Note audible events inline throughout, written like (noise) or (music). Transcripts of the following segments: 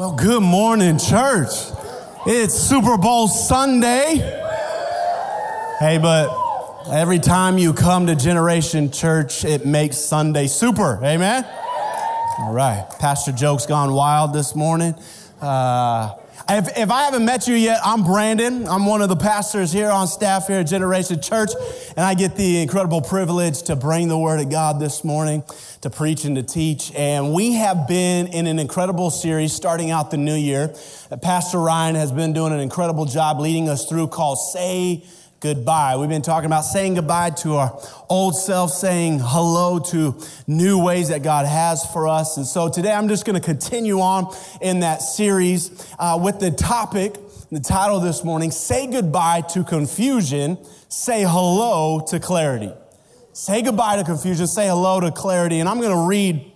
Well, good morning, church. It's Super Bowl Sunday. Hey, but every time you come to Generation Church, it makes Sunday super. Amen? All right. Pastor Joke's gone wild this morning. Uh, if, if, I haven't met you yet, I'm Brandon. I'm one of the pastors here on staff here at Generation Church, and I get the incredible privilege to bring the Word of God this morning, to preach and to teach. And we have been in an incredible series starting out the new year. Pastor Ryan has been doing an incredible job leading us through called Say goodbye. We've been talking about saying goodbye to our old self, saying hello to new ways that God has for us. And so today I'm just going to continue on in that series uh, with the topic, the title this morning, Say Goodbye to Confusion, Say Hello to Clarity. Say goodbye to confusion, say hello to clarity. And I'm going to read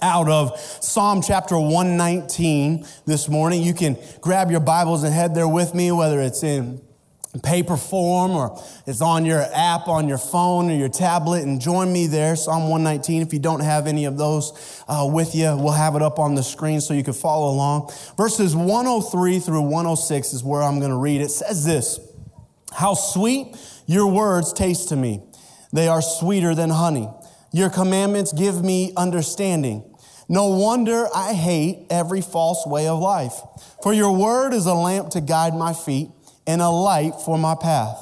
out of Psalm chapter 119 this morning. You can grab your Bibles and head there with me, whether it's in paper form or it's on your app on your phone or your tablet and join me there psalm 119 if you don't have any of those uh, with you we'll have it up on the screen so you can follow along. Verses 103 through 106 is where i'm going to read. It says this how sweet your words taste to me. They are sweeter than honey. Your commandments give me understanding. No wonder I hate every false way of life. For your word is a lamp to guide my feet and a light for my path.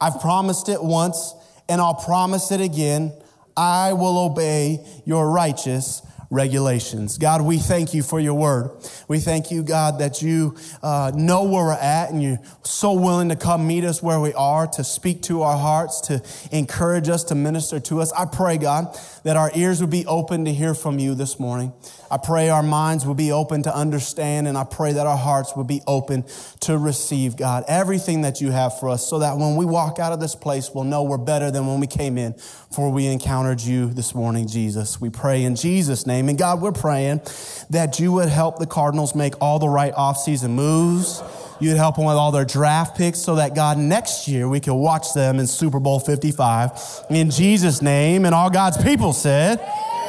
I've promised it once and I'll promise it again. I will obey your righteous regulations. God, we thank you for your word. We thank you, God, that you uh, know where we're at and you're so willing to come meet us where we are, to speak to our hearts, to encourage us, to minister to us. I pray, God, that our ears would be open to hear from you this morning. I pray our minds will be open to understand, and I pray that our hearts will be open to receive, God, everything that you have for us, so that when we walk out of this place, we'll know we're better than when we came in, for we encountered you this morning, Jesus. We pray in Jesus' name. And God, we're praying that you would help the Cardinals make all the right offseason moves. You'd help them with all their draft picks so that God, next year we can watch them in Super Bowl 55. In Jesus' name, and all God's people said,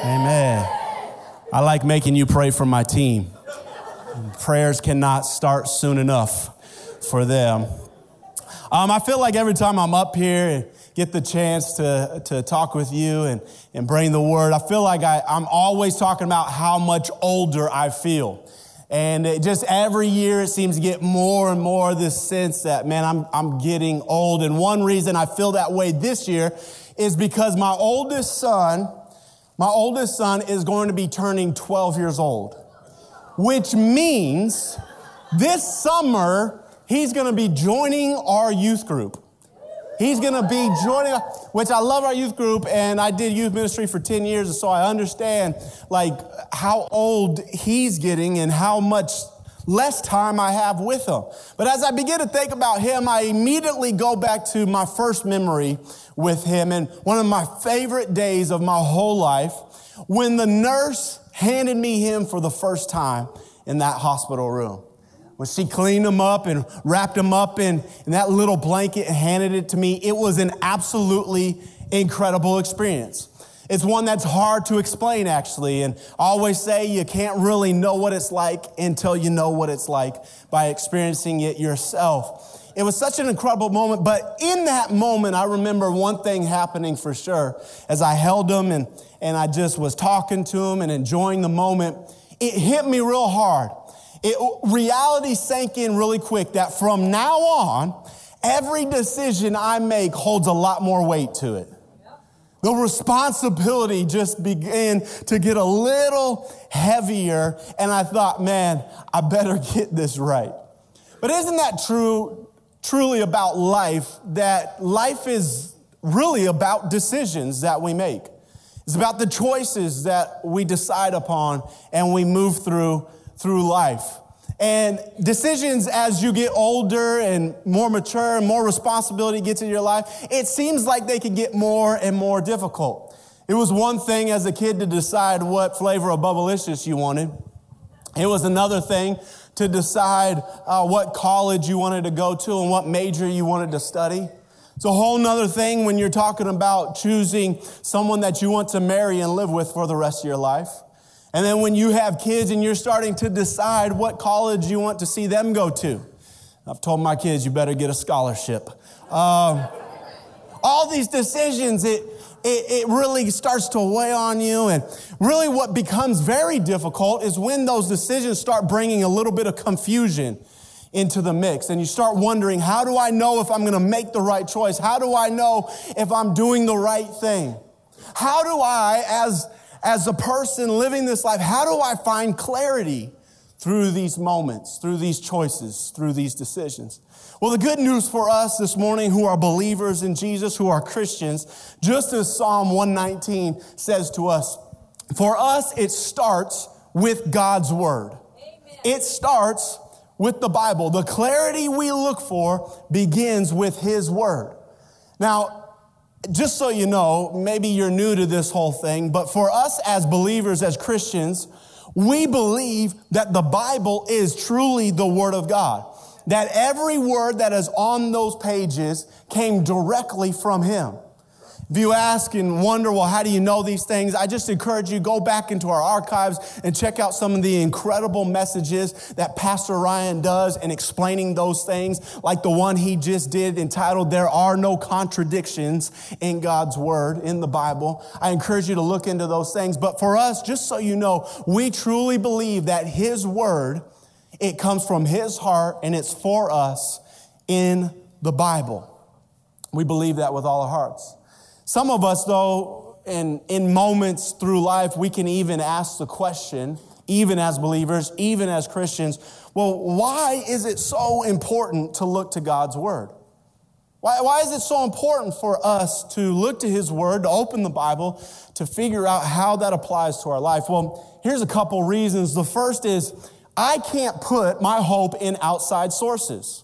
Amen. I like making you pray for my team. Prayers cannot start soon enough for them. Um, I feel like every time I'm up here and get the chance to, to talk with you and, and bring the word, I feel like I, I'm always talking about how much older I feel. And it just every year it seems to get more and more this sense that, man, I'm, I'm getting old. And one reason I feel that way this year is because my oldest son, my oldest son is going to be turning 12 years old, which means this summer he's going to be joining our youth group. He's going to be joining, which I love our youth group, and I did youth ministry for 10 years, so I understand like how old he's getting and how much less time I have with him. But as I begin to think about him, I immediately go back to my first memory with him and one of my favorite days of my whole life when the nurse handed me him for the first time in that hospital room. When she cleaned him up and wrapped him up in, in that little blanket and handed it to me, it was an absolutely incredible experience. It's one that's hard to explain, actually. And I always say you can't really know what it's like until you know what it's like by experiencing it yourself. It was such an incredible moment, but in that moment, I remember one thing happening for sure. As I held him and, and I just was talking to him and enjoying the moment, it hit me real hard. It, reality sank in really quick that from now on, every decision I make holds a lot more weight to it. The responsibility just began to get a little heavier, and I thought, man, I better (laughs) get this right. But isn't that true, truly about life? That life is really about decisions that we make. It's about the choices that we decide upon and we move through through life. And decisions as you get older and more mature and more responsibility gets in your life, it seems like they can get more and more difficult. It was one thing as a kid to decide what flavor of Bubblicious you wanted. It was another thing to decide uh, what college you wanted to go to and what major you wanted to study. It's a whole nother thing when you're talking about choosing someone that you want to marry and live with for the rest of your life. And then when you have kids and you're starting to decide what college you want to see them go to, I've told my kids, you better get a scholarship. Um, all these decisions, it, it, it really starts to weigh on you. And really, what becomes very difficult is when those decisions start bringing a little bit of confusion into the mix. And you start wondering, how do I know if I'm going to make the right choice? How do I know if I'm doing the right thing? How do I, as, as a person living this life, how do I find clarity through these moments, through these choices, through these decisions? Well, the good news for us this morning who are believers in Jesus, who are Christians, just as Psalm 119 says to us, for us, it starts with God's word. Amen. It starts with the Bible. The clarity we look for begins with His Word. Now, just so you know, maybe you're new to this whole thing, but for us as believers, as Christians, we believe that the Bible is truly the Word of God. That every word that is on those pages came directly from Him. If you ask and wonder, well, how do you know these things? I just encourage you go back into our archives and check out some of the incredible messages that Pastor Ryan does in explaining those things, like the one he just did entitled "There Are No Contradictions in God's Word" in the Bible. I encourage you to look into those things. But for us, just so you know, we truly believe that His Word it comes from His heart and it's for us in the Bible. We believe that with all our hearts. Some of us, though, in, in moments through life, we can even ask the question, even as believers, even as Christians, well, why is it so important to look to God's Word? Why, why is it so important for us to look to His Word, to open the Bible, to figure out how that applies to our life? Well, here's a couple reasons. The first is I can't put my hope in outside sources.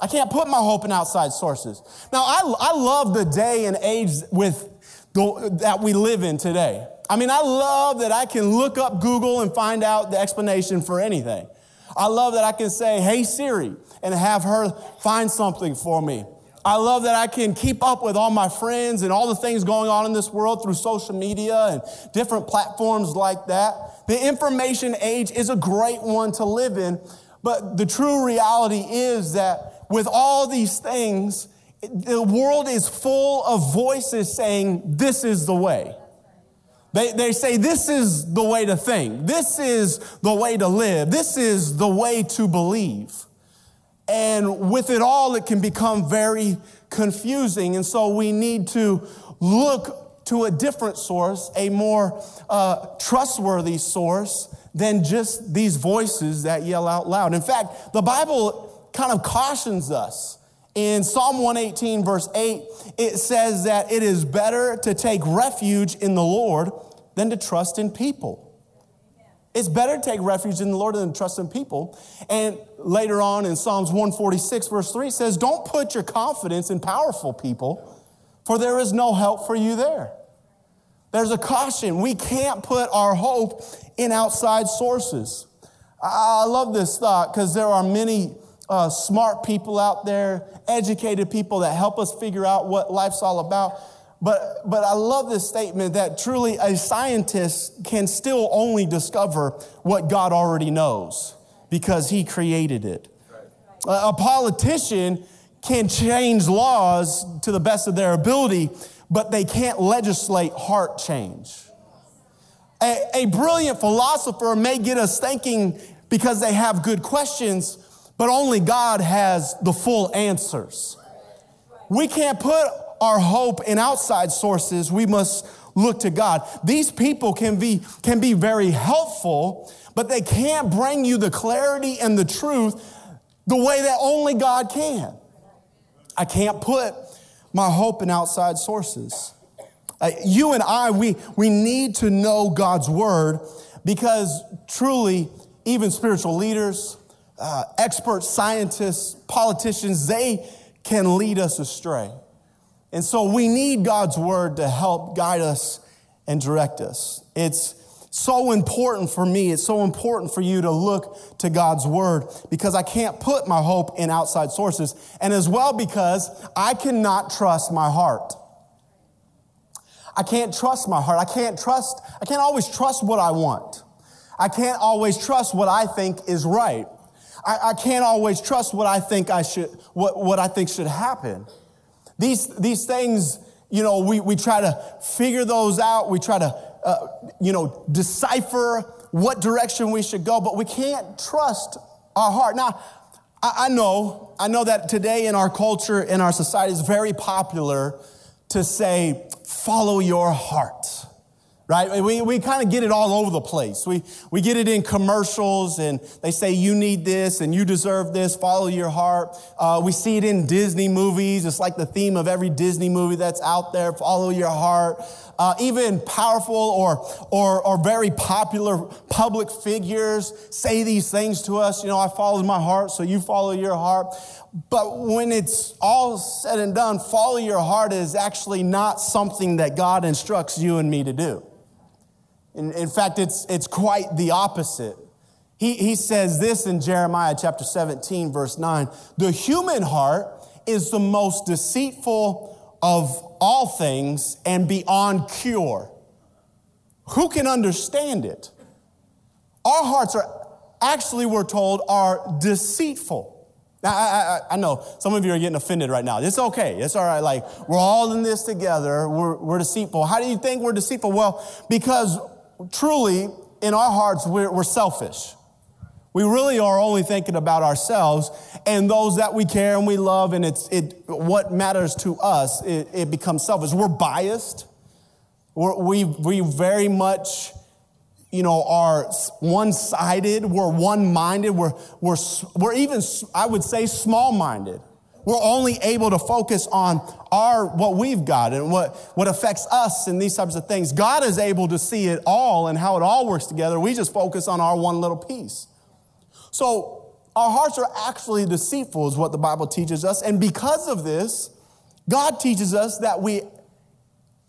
I can't put my hope in outside sources. Now, I, I love the day and age with the, that we live in today. I mean, I love that I can look up Google and find out the explanation for anything. I love that I can say, hey Siri, and have her find something for me. I love that I can keep up with all my friends and all the things going on in this world through social media and different platforms like that. The information age is a great one to live in, but the true reality is that with all these things, the world is full of voices saying, This is the way. They, they say, This is the way to think. This is the way to live. This is the way to believe. And with it all, it can become very confusing. And so we need to look to a different source, a more uh, trustworthy source than just these voices that yell out loud. In fact, the Bible kind of cautions us. In Psalm 118, verse 8, it says that it is better to take refuge in the Lord than to trust in people. It's better to take refuge in the Lord than to trust in people. And later on in Psalms 146, verse 3 says, Don't put your confidence in powerful people, for there is no help for you there. There's a caution. We can't put our hope in outside sources. I love this thought because there are many uh, smart people out there, educated people that help us figure out what life's all about. But, but I love this statement that truly a scientist can still only discover what God already knows because he created it. A politician can change laws to the best of their ability, but they can't legislate heart change. A, a brilliant philosopher may get us thinking because they have good questions, but only God has the full answers. We can't put our hope in outside sources. We must look to God. These people can be, can be very helpful, but they can't bring you the clarity and the truth the way that only God can. I can't put my hope in outside sources. Uh, you and I, we, we need to know God's word because truly, even spiritual leaders, uh, experts, scientists, politicians, they can lead us astray. And so we need God's word to help guide us and direct us. It's so important for me, it's so important for you to look to God's word because I can't put my hope in outside sources, and as well because I cannot trust my heart. I can't trust my heart. I can't trust, I can't always trust what I want. I can't always trust what I think is right. I, I can't always trust what I think I should, what, what I think should happen. These, these things, you know, we, we try to figure those out. We try to, uh, you know, decipher what direction we should go, but we can't trust our heart. Now, I, I know, I know that today in our culture, in our society, it's very popular to say, follow your heart right? We, we kind of get it all over the place. We, we get it in commercials and they say you need this and you deserve this, follow your heart. Uh, we see it in Disney movies. It's like the theme of every Disney movie that's out there, follow your heart. Uh, even powerful or, or, or very popular public figures say these things to us. You know, I follow my heart, so you follow your heart. But when it's all said and done, follow your heart is actually not something that God instructs you and me to do. In, in fact, it's, it's quite the opposite. He, he says this in Jeremiah chapter 17, verse 9 The human heart is the most deceitful of all things and beyond cure. Who can understand it? Our hearts are actually, we're told, are deceitful. Now, I, I, I, know some of you are getting offended right now. It's okay. It's all right. Like, we're all in this together. We're, we're deceitful. How do you think we're deceitful? Well, because truly, in our hearts, we're, we're selfish. We really are only thinking about ourselves and those that we care and we love, and it's it, what matters to us, it, it becomes selfish. We're biased. We're, we, we very much, you know, are one sided. We're one minded. We're, we're, we're even, I would say, small minded. We're only able to focus on our what we've got and what, what affects us and these types of things. God is able to see it all and how it all works together. We just focus on our one little piece. So our hearts are actually deceitful, is what the Bible teaches us. And because of this, God teaches us that we,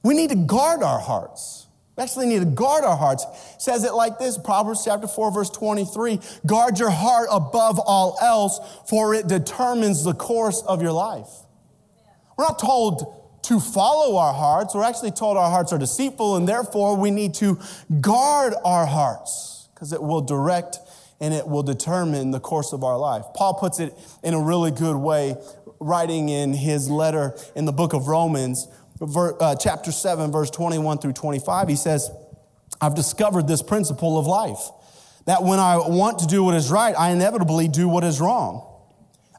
we need to guard our hearts. We actually need to guard our hearts. It says it like this Proverbs chapter 4, verse 23 Guard your heart above all else, for it determines the course of your life. We're not told to follow our hearts. We're actually told our hearts are deceitful, and therefore we need to guard our hearts because it will direct and it will determine the course of our life. Paul puts it in a really good way, writing in his letter in the book of Romans Uh, chapter 7, verse 21 through 25, he says, I've discovered this principle of life that when I want to do what is right, I inevitably do what is wrong.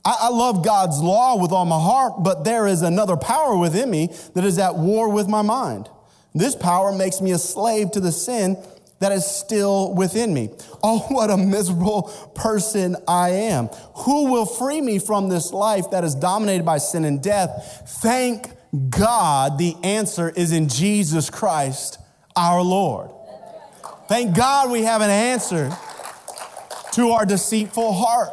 I, I love God's law with all my heart, but there is another power within me that is at war with my mind. This power makes me a slave to the sin that is still within me. (laughs) Oh, what a miserable person I am. Who will free me from this life that is dominated by sin and death? Thank God, the answer is in Jesus Christ, our Lord. Thank God we have an answer to our deceitful heart.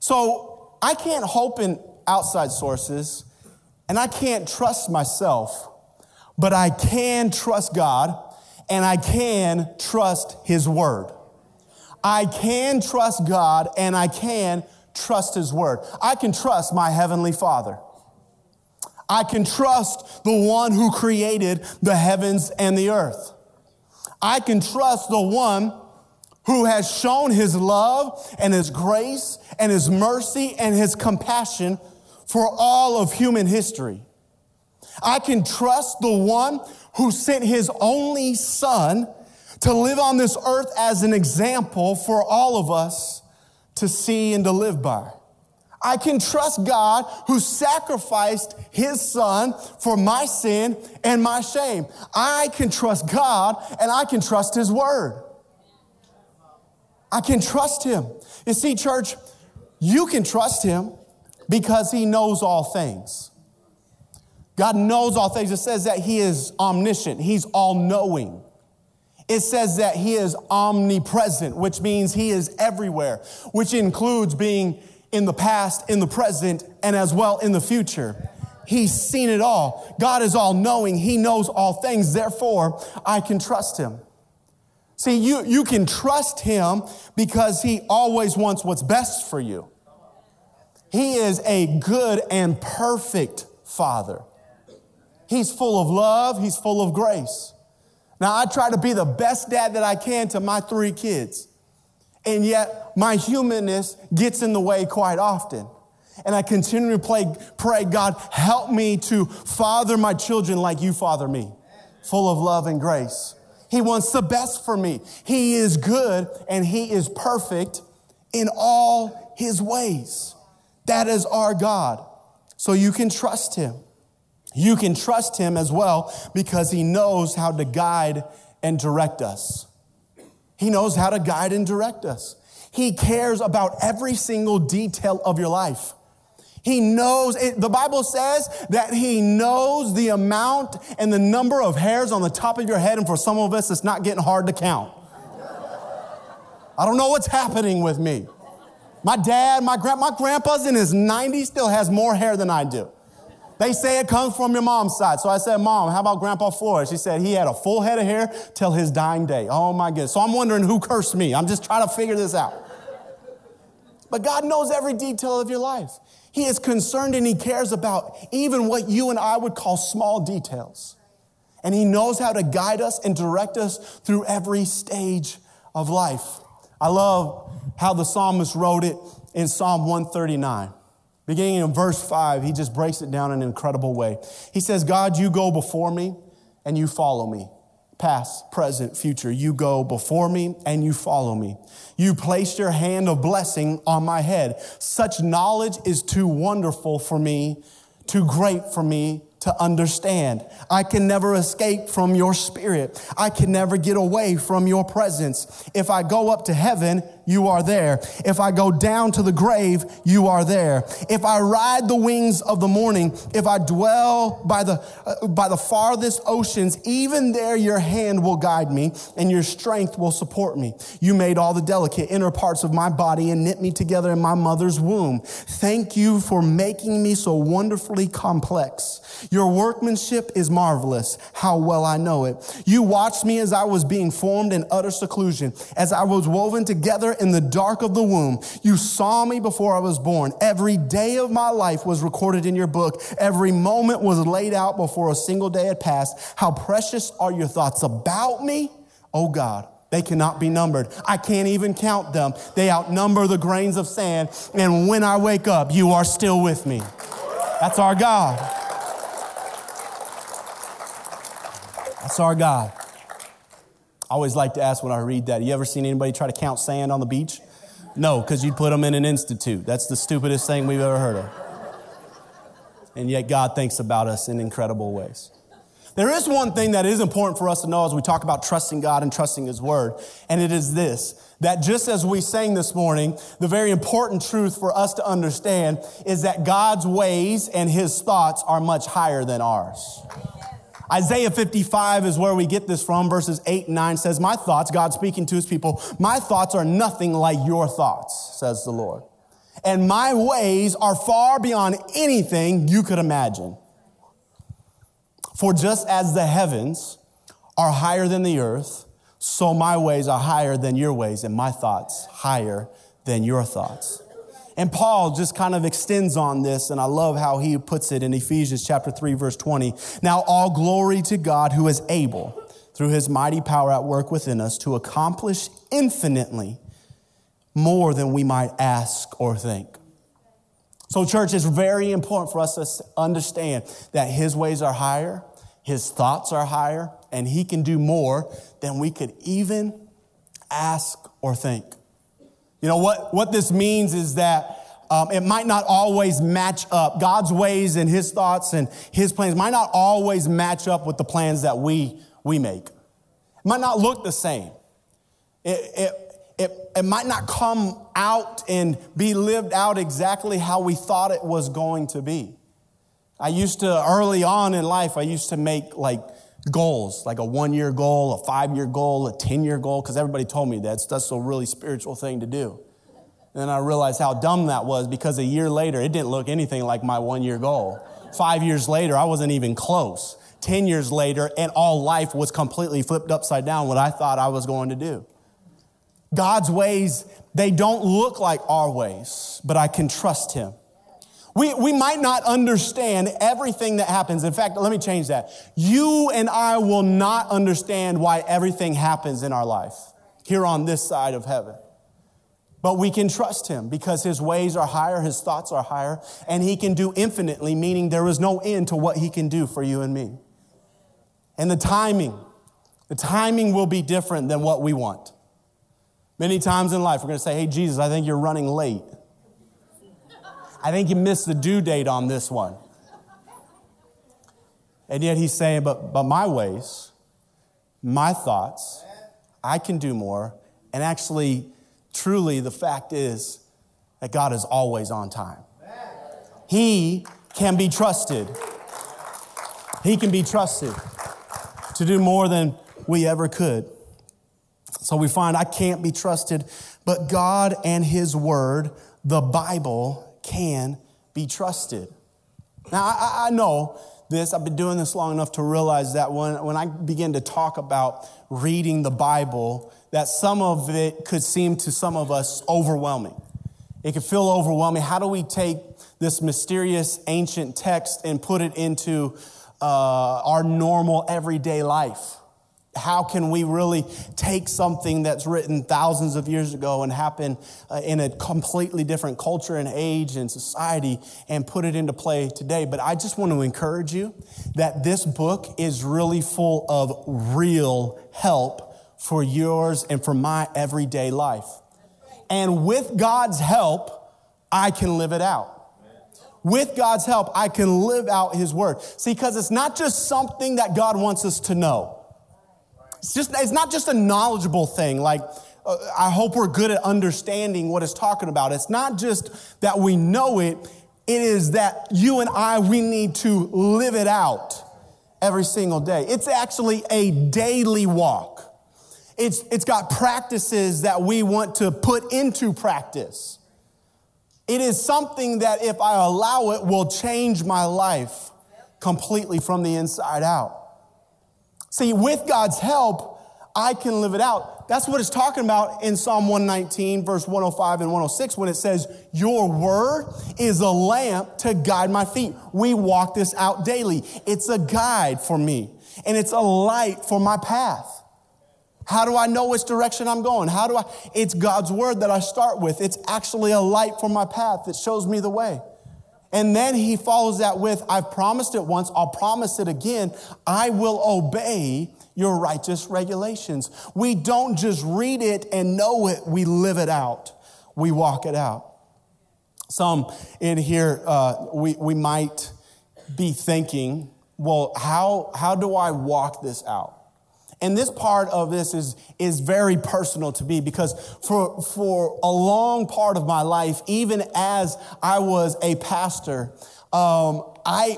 So I can't hope in outside sources and I can't trust myself, but I can trust God and I can trust His Word. I can trust God and I can trust His Word. I can trust my Heavenly Father. I can trust the one who created the heavens and the earth. I can trust the one who has shown his love and his grace and his mercy and his compassion for all of human history. I can trust the one who sent his only son to live on this earth as an example for all of us to see and to live by. I can trust God who sacrificed his son for my sin and my shame. I can trust God and I can trust his word. I can trust him. You see, church, you can trust him because he knows all things. God knows all things. It says that he is omniscient, he's all knowing. It says that he is omnipresent, which means he is everywhere, which includes being in the past, in the present, and as well in the future. He's seen it all. God is all knowing. He knows all things. Therefore, I can trust him. See, you, you can trust him because he always wants what's best for you. He is a good and perfect father. He's full of love, He's full of grace. Now, I try to be the best dad that I can to my three kids. And yet, my humanness gets in the way quite often. And I continue to pray, pray, God, help me to father my children like you father me, full of love and grace. He wants the best for me. He is good and He is perfect in all His ways. That is our God. So you can trust Him. You can trust Him as well because He knows how to guide and direct us. He knows how to guide and direct us. He cares about every single detail of your life. He knows, it, the Bible says that He knows the amount and the number of hairs on the top of your head, and for some of us, it's not getting hard to count. I don't know what's happening with me. My dad, my, grand, my grandpa's in his 90s, still has more hair than I do. They say it comes from your mom's side. So I said, Mom, how about Grandpa Flores? She said he had a full head of hair till his dying day. Oh my goodness. So I'm wondering who cursed me. I'm just trying to figure this out. But God knows every detail of your life. He is concerned and He cares about even what you and I would call small details. And He knows how to guide us and direct us through every stage of life. I love how the psalmist wrote it in Psalm 139. Beginning in verse 5, he just breaks it down in an incredible way. He says, God, you go before me and you follow me past, present, future. You go before me and you follow me. You place your hand of blessing on my head. Such knowledge is too wonderful for me, too great for me to understand. I can never escape from your spirit. I can never get away from your presence. If I go up to heaven, you are there. If I go down to the grave, you are there. If I ride the wings of the morning, if I dwell by the, uh, by the farthest oceans, even there your hand will guide me and your strength will support me. You made all the delicate inner parts of my body and knit me together in my mother's womb. Thank you for making me so wonderfully complex. Your workmanship is marvelous. How well I know it. You watched me as I was being formed in utter seclusion, as I was woven together in the dark of the womb. You saw me before I was born. Every day of my life was recorded in your book. Every moment was laid out before a single day had passed. How precious are your thoughts about me, oh God. They cannot be numbered. I can't even count them. They outnumber the grains of sand. And when I wake up, you are still with me. That's our God. That's our God. I always like to ask when I read that, you ever seen anybody try to count sand on the beach? No, because you'd put them in an institute. That's the stupidest thing we've ever heard of. And yet God thinks about us in incredible ways. There is one thing that is important for us to know as we talk about trusting God and trusting His Word, and it is this that just as we sang this morning, the very important truth for us to understand is that God's ways and His thoughts are much higher than ours. Isaiah 55 is where we get this from. Verses 8 and 9 says, My thoughts, God speaking to his people, my thoughts are nothing like your thoughts, says the Lord. And my ways are far beyond anything you could imagine. For just as the heavens are higher than the earth, so my ways are higher than your ways, and my thoughts higher than your thoughts. And Paul just kind of extends on this, and I love how he puts it in Ephesians chapter 3, verse 20. Now, all glory to God who is able, through his mighty power at work within us, to accomplish infinitely more than we might ask or think. So, church, it's very important for us to understand that his ways are higher, his thoughts are higher, and he can do more than we could even ask or think. You know, what, what this means is that um, it might not always match up. God's ways and his thoughts and his plans might not always match up with the plans that we, we make. It might not look the same. It, it, it, it might not come out and be lived out exactly how we thought it was going to be. I used to, early on in life, I used to make like goals, like a one year goal, a five year goal, a 10 year goal, because everybody told me that's, that's a really spiritual thing to do. And then I realized how dumb that was because a year later, it didn't look anything like my one year goal. Five years later, I wasn't even close. 10 years later, and all life was completely flipped upside down what I thought I was going to do. God's ways, they don't look like our ways, but I can trust Him. We, we might not understand everything that happens. In fact, let me change that. You and I will not understand why everything happens in our life here on this side of heaven. But we can trust him because his ways are higher, his thoughts are higher, and he can do infinitely, meaning there is no end to what he can do for you and me. And the timing, the timing will be different than what we want. Many times in life, we're going to say, Hey, Jesus, I think you're running late. I think you missed the due date on this one. And yet he's saying, But, but my ways, my thoughts, I can do more. And actually, truly, the fact is that God is always on time. He can be trusted. He can be trusted to do more than we ever could. So we find I can't be trusted, but God and His Word, the Bible, can be trusted. Now, I, I know this, I've been doing this long enough to realize that when, when I begin to talk about reading the Bible, that some of it could seem to some of us overwhelming. It could feel overwhelming. How do we take this mysterious ancient text and put it into uh, our normal everyday life? How can we really take something that's written thousands of years ago and happen uh, in a completely different culture and age and society and put it into play today? But I just want to encourage you that this book is really full of real help for yours and for my everyday life. And with God's help, I can live it out. With God's help, I can live out His word. See, because it's not just something that God wants us to know. It's just, it's not just a knowledgeable thing. Like, uh, I hope we're good at understanding what it's talking about. It's not just that we know it, it is that you and I, we need to live it out every single day. It's actually a daily walk. It's, it's got practices that we want to put into practice. It is something that, if I allow it, will change my life completely from the inside out. See, with God's help, I can live it out. That's what it's talking about in Psalm 119, verse 105 and 106, when it says, Your word is a lamp to guide my feet. We walk this out daily. It's a guide for me, and it's a light for my path. How do I know which direction I'm going? How do I? It's God's word that I start with. It's actually a light for my path that shows me the way. And then he follows that with, I've promised it once, I'll promise it again. I will obey your righteous regulations. We don't just read it and know it, we live it out. We walk it out. Some in here, uh, we, we might be thinking, well, how, how do I walk this out? And this part of this is, is very personal to me because for, for a long part of my life, even as I was a pastor, um, I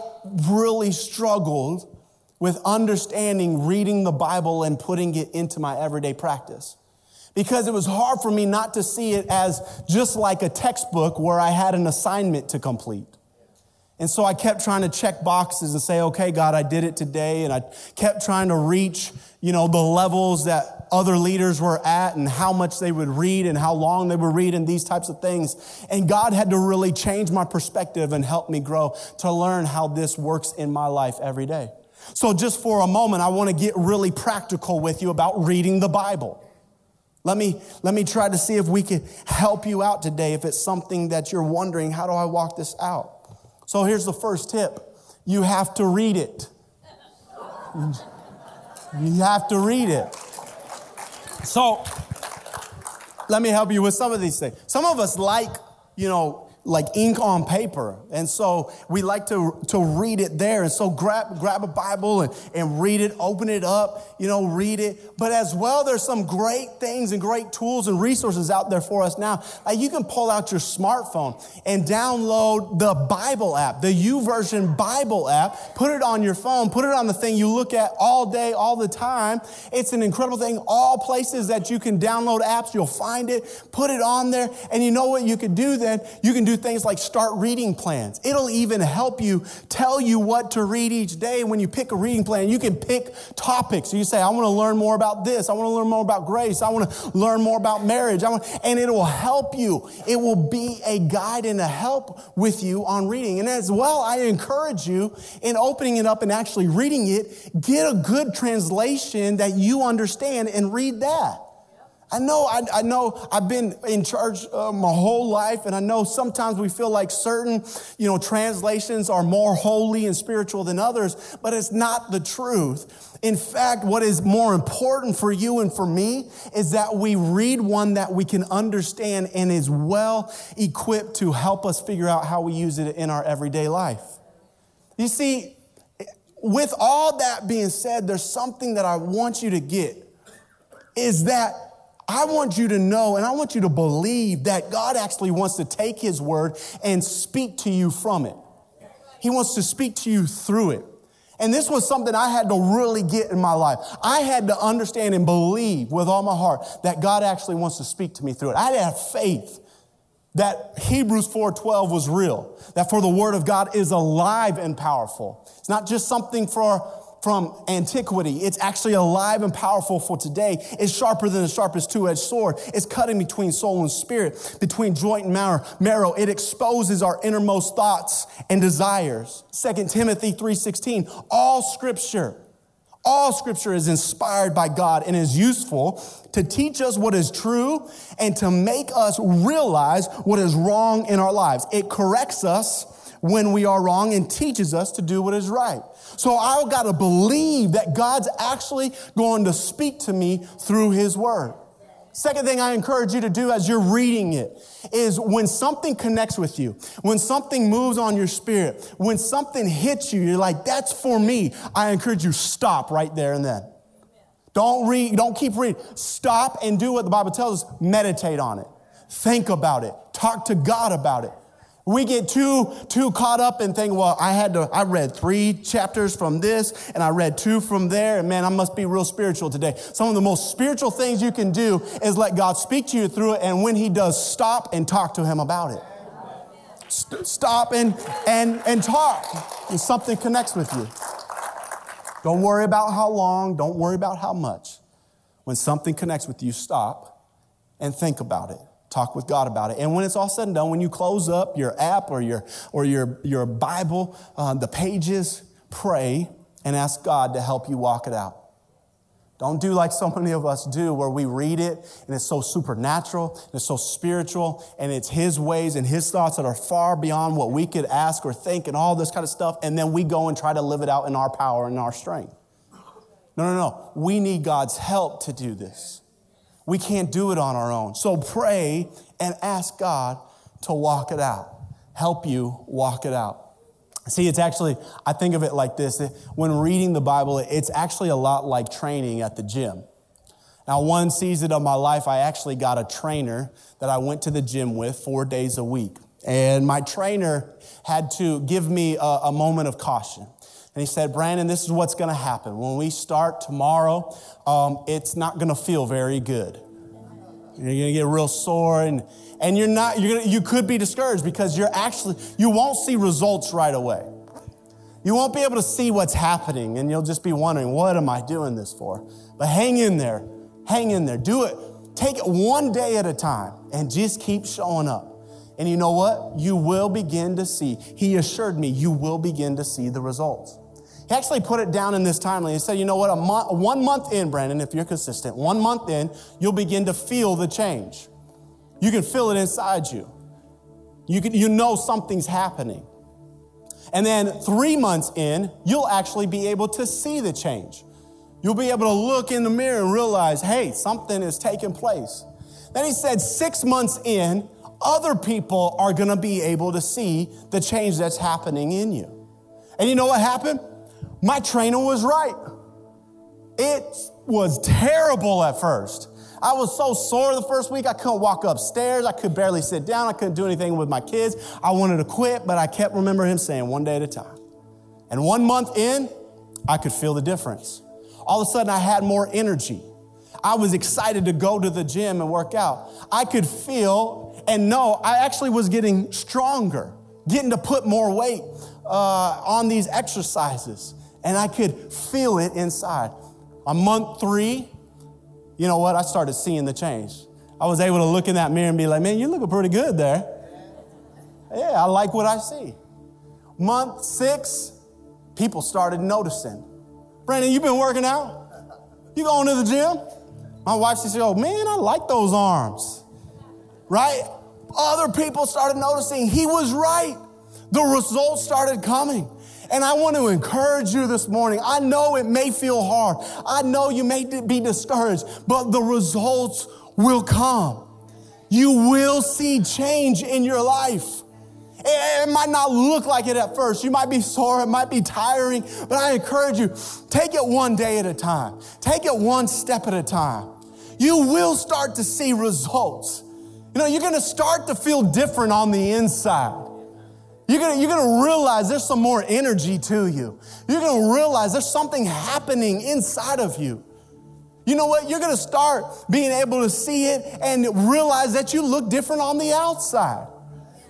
really struggled with understanding reading the Bible and putting it into my everyday practice. Because it was hard for me not to see it as just like a textbook where I had an assignment to complete. And so I kept trying to check boxes and say, okay, God, I did it today. And I kept trying to reach, you know, the levels that other leaders were at and how much they would read and how long they would read and these types of things. And God had to really change my perspective and help me grow to learn how this works in my life every day. So just for a moment, I want to get really practical with you about reading the Bible. Let me, let me try to see if we can help you out today if it's something that you're wondering, how do I walk this out? So here's the first tip you have to read it. You have to read it. So let me help you with some of these things. Some of us like, you know, like ink on paper. And so we like to, to read it there. And so grab, grab a Bible and, and read it, open it up, you know, read it. But as well, there's some great things and great tools and resources out there for us now. Like you can pull out your smartphone and download the Bible app, the YouVersion Bible app, put it on your phone, put it on the thing you look at all day, all the time. It's an incredible thing. All places that you can download apps, you'll find it, put it on there. And you know what you could do then? You can do things like start reading plans. It'll even help you tell you what to read each day. When you pick a reading plan, you can pick topics. You say, I want to learn more about this. I want to learn more about grace. I want to learn more about marriage. I want, and it will help you. It will be a guide and a help with you on reading. And as well, I encourage you in opening it up and actually reading it, get a good translation that you understand and read that. I know, I, I, know I've been in church uh, my whole life, and I know sometimes we feel like certain, you know, translations are more holy and spiritual than others, but it's not the truth. In fact, what is more important for you and for me is that we read one that we can understand and is well equipped to help us figure out how we use it in our everyday life. You see, with all that being said, there's something that I want you to get is that I want you to know and I want you to believe that God actually wants to take His word and speak to you from it. He wants to speak to you through it. And this was something I had to really get in my life. I had to understand and believe with all my heart that God actually wants to speak to me through it. I had to have faith that Hebrews 4:12 was real. That for the word of God is alive and powerful. It's not just something for from antiquity. It's actually alive and powerful for today. It's sharper than the sharpest two-edged sword. It's cutting between soul and spirit, between joint and marrow. It exposes our innermost thoughts and desires. 2 Timothy 3:16. All scripture all scripture is inspired by God and is useful to teach us what is true and to make us realize what is wrong in our lives. It corrects us when we are wrong and teaches us to do what is right. So I've got to believe that God's actually going to speak to me through His Word. Second thing I encourage you to do as you're reading it is when something connects with you, when something moves on your spirit, when something hits you, you're like, that's for me. I encourage you, stop right there and then. Don't read, don't keep reading. Stop and do what the Bible tells us. Meditate on it. Think about it. Talk to God about it. We get too, too caught up in thinking, well, I had to, I read three chapters from this and I read two from there, and man, I must be real spiritual today. Some of the most spiritual things you can do is let God speak to you through it, and when He does, stop and talk to Him about it. St- stop and, and, and talk, and something connects with you. Don't worry about how long, don't worry about how much. When something connects with you, stop and think about it talk with God about it. And when it's all said and done, when you close up your app or your, or your, your Bible, uh, the pages, pray and ask God to help you walk it out. Don't do like so many of us do, where we read it and it's so supernatural and it's so spiritual and it's His ways and His thoughts that are far beyond what we could ask or think and all this kind of stuff. And then we go and try to live it out in our power and our strength. No, no, no. We need God's help to do this. We can't do it on our own. So pray and ask God to walk it out, help you walk it out. See, it's actually, I think of it like this when reading the Bible, it's actually a lot like training at the gym. Now, one season of my life, I actually got a trainer that I went to the gym with four days a week. And my trainer had to give me a, a moment of caution. And he said, Brandon, this is what's going to happen. When we start tomorrow, um, it's not going to feel very good. You're going to get real sore and, and you're not, you're gonna, you could be discouraged because you're actually, you won't see results right away. You won't be able to see what's happening and you'll just be wondering, what am I doing this for? But hang in there. Hang in there. Do it. Take it one day at a time and just keep showing up. And you know what? You will begin to see. He assured me you will begin to see the results. He actually put it down in this timeline. He said, you know what? A month, one month in, Brandon, if you're consistent, one month in, you'll begin to feel the change. You can feel it inside you. You, can, you know something's happening. And then three months in, you'll actually be able to see the change. You'll be able to look in the mirror and realize, hey, something is taking place. Then he said, six months in, other people are going to be able to see the change that's happening in you. And you know what happened? My trainer was right. It was terrible at first. I was so sore the first week, I couldn't walk upstairs. I could barely sit down. I couldn't do anything with my kids. I wanted to quit, but I kept remembering him saying one day at a time. And one month in, I could feel the difference. All of a sudden, I had more energy. I was excited to go to the gym and work out. I could feel and no, I actually was getting stronger, getting to put more weight uh, on these exercises. And I could feel it inside. On month three, you know what? I started seeing the change. I was able to look in that mirror and be like, man, you're looking pretty good there. Yeah, I like what I see. Month six, people started noticing. Brandon, you've been working out? You going to the gym? My wife she said, oh man, I like those arms. Right? Other people started noticing he was right. The results started coming. And I want to encourage you this morning. I know it may feel hard. I know you may be discouraged, but the results will come. You will see change in your life. It might not look like it at first. You might be sore, it might be tiring, but I encourage you take it one day at a time, take it one step at a time. You will start to see results. You know, you're gonna start to feel different on the inside. You're gonna, you're gonna realize there's some more energy to you. You're gonna realize there's something happening inside of you. You know what? You're gonna start being able to see it and realize that you look different on the outside.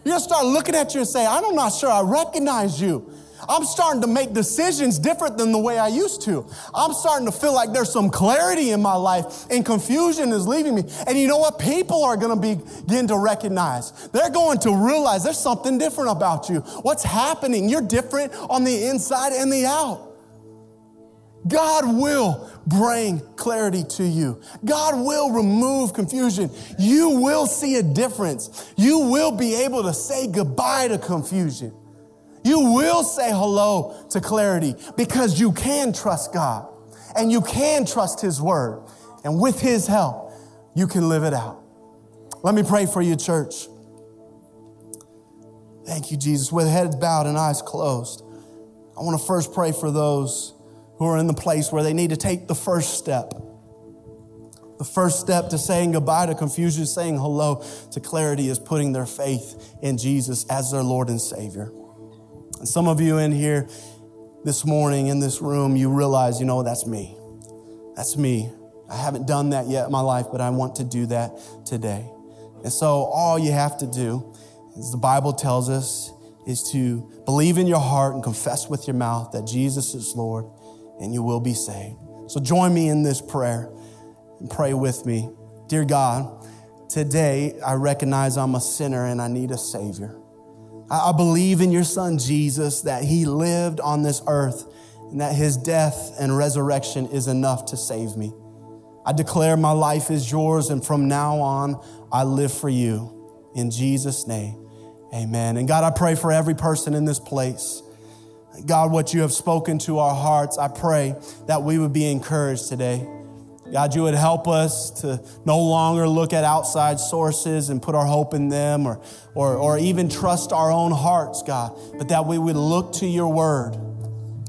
You're gonna start looking at you and say, I'm not sure I recognize you. I'm starting to make decisions different than the way I used to. I'm starting to feel like there's some clarity in my life and confusion is leaving me. And you know what? People are going to begin to recognize. They're going to realize there's something different about you. What's happening? You're different on the inside and the out. God will bring clarity to you. God will remove confusion. You will see a difference. You will be able to say goodbye to confusion. You will say hello to clarity because you can trust God and you can trust His word. And with His help, you can live it out. Let me pray for you, church. Thank you, Jesus. With heads bowed and eyes closed, I want to first pray for those who are in the place where they need to take the first step. The first step to saying goodbye to confusion, saying hello to clarity, is putting their faith in Jesus as their Lord and Savior. And some of you in here this morning in this room, you realize, you know, that's me. That's me. I haven't done that yet in my life, but I want to do that today. And so all you have to do, as the Bible tells us, is to believe in your heart and confess with your mouth that Jesus is Lord, and you will be saved. So join me in this prayer and pray with me. Dear God, today I recognize I'm a sinner and I need a Savior. I believe in your son Jesus that he lived on this earth and that his death and resurrection is enough to save me. I declare my life is yours, and from now on, I live for you. In Jesus' name, amen. And God, I pray for every person in this place. God, what you have spoken to our hearts, I pray that we would be encouraged today. God, you would help us to no longer look at outside sources and put our hope in them or, or, or even trust our own hearts, God, but that we would look to your word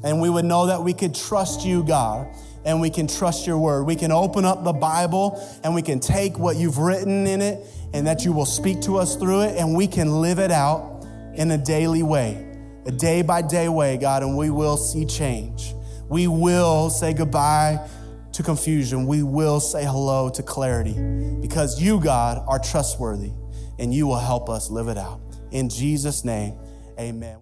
and we would know that we could trust you, God, and we can trust your word. We can open up the Bible and we can take what you've written in it and that you will speak to us through it and we can live it out in a daily way, a day by day way, God, and we will see change. We will say goodbye to confusion, we will say hello to clarity because you, God, are trustworthy and you will help us live it out. In Jesus' name, amen.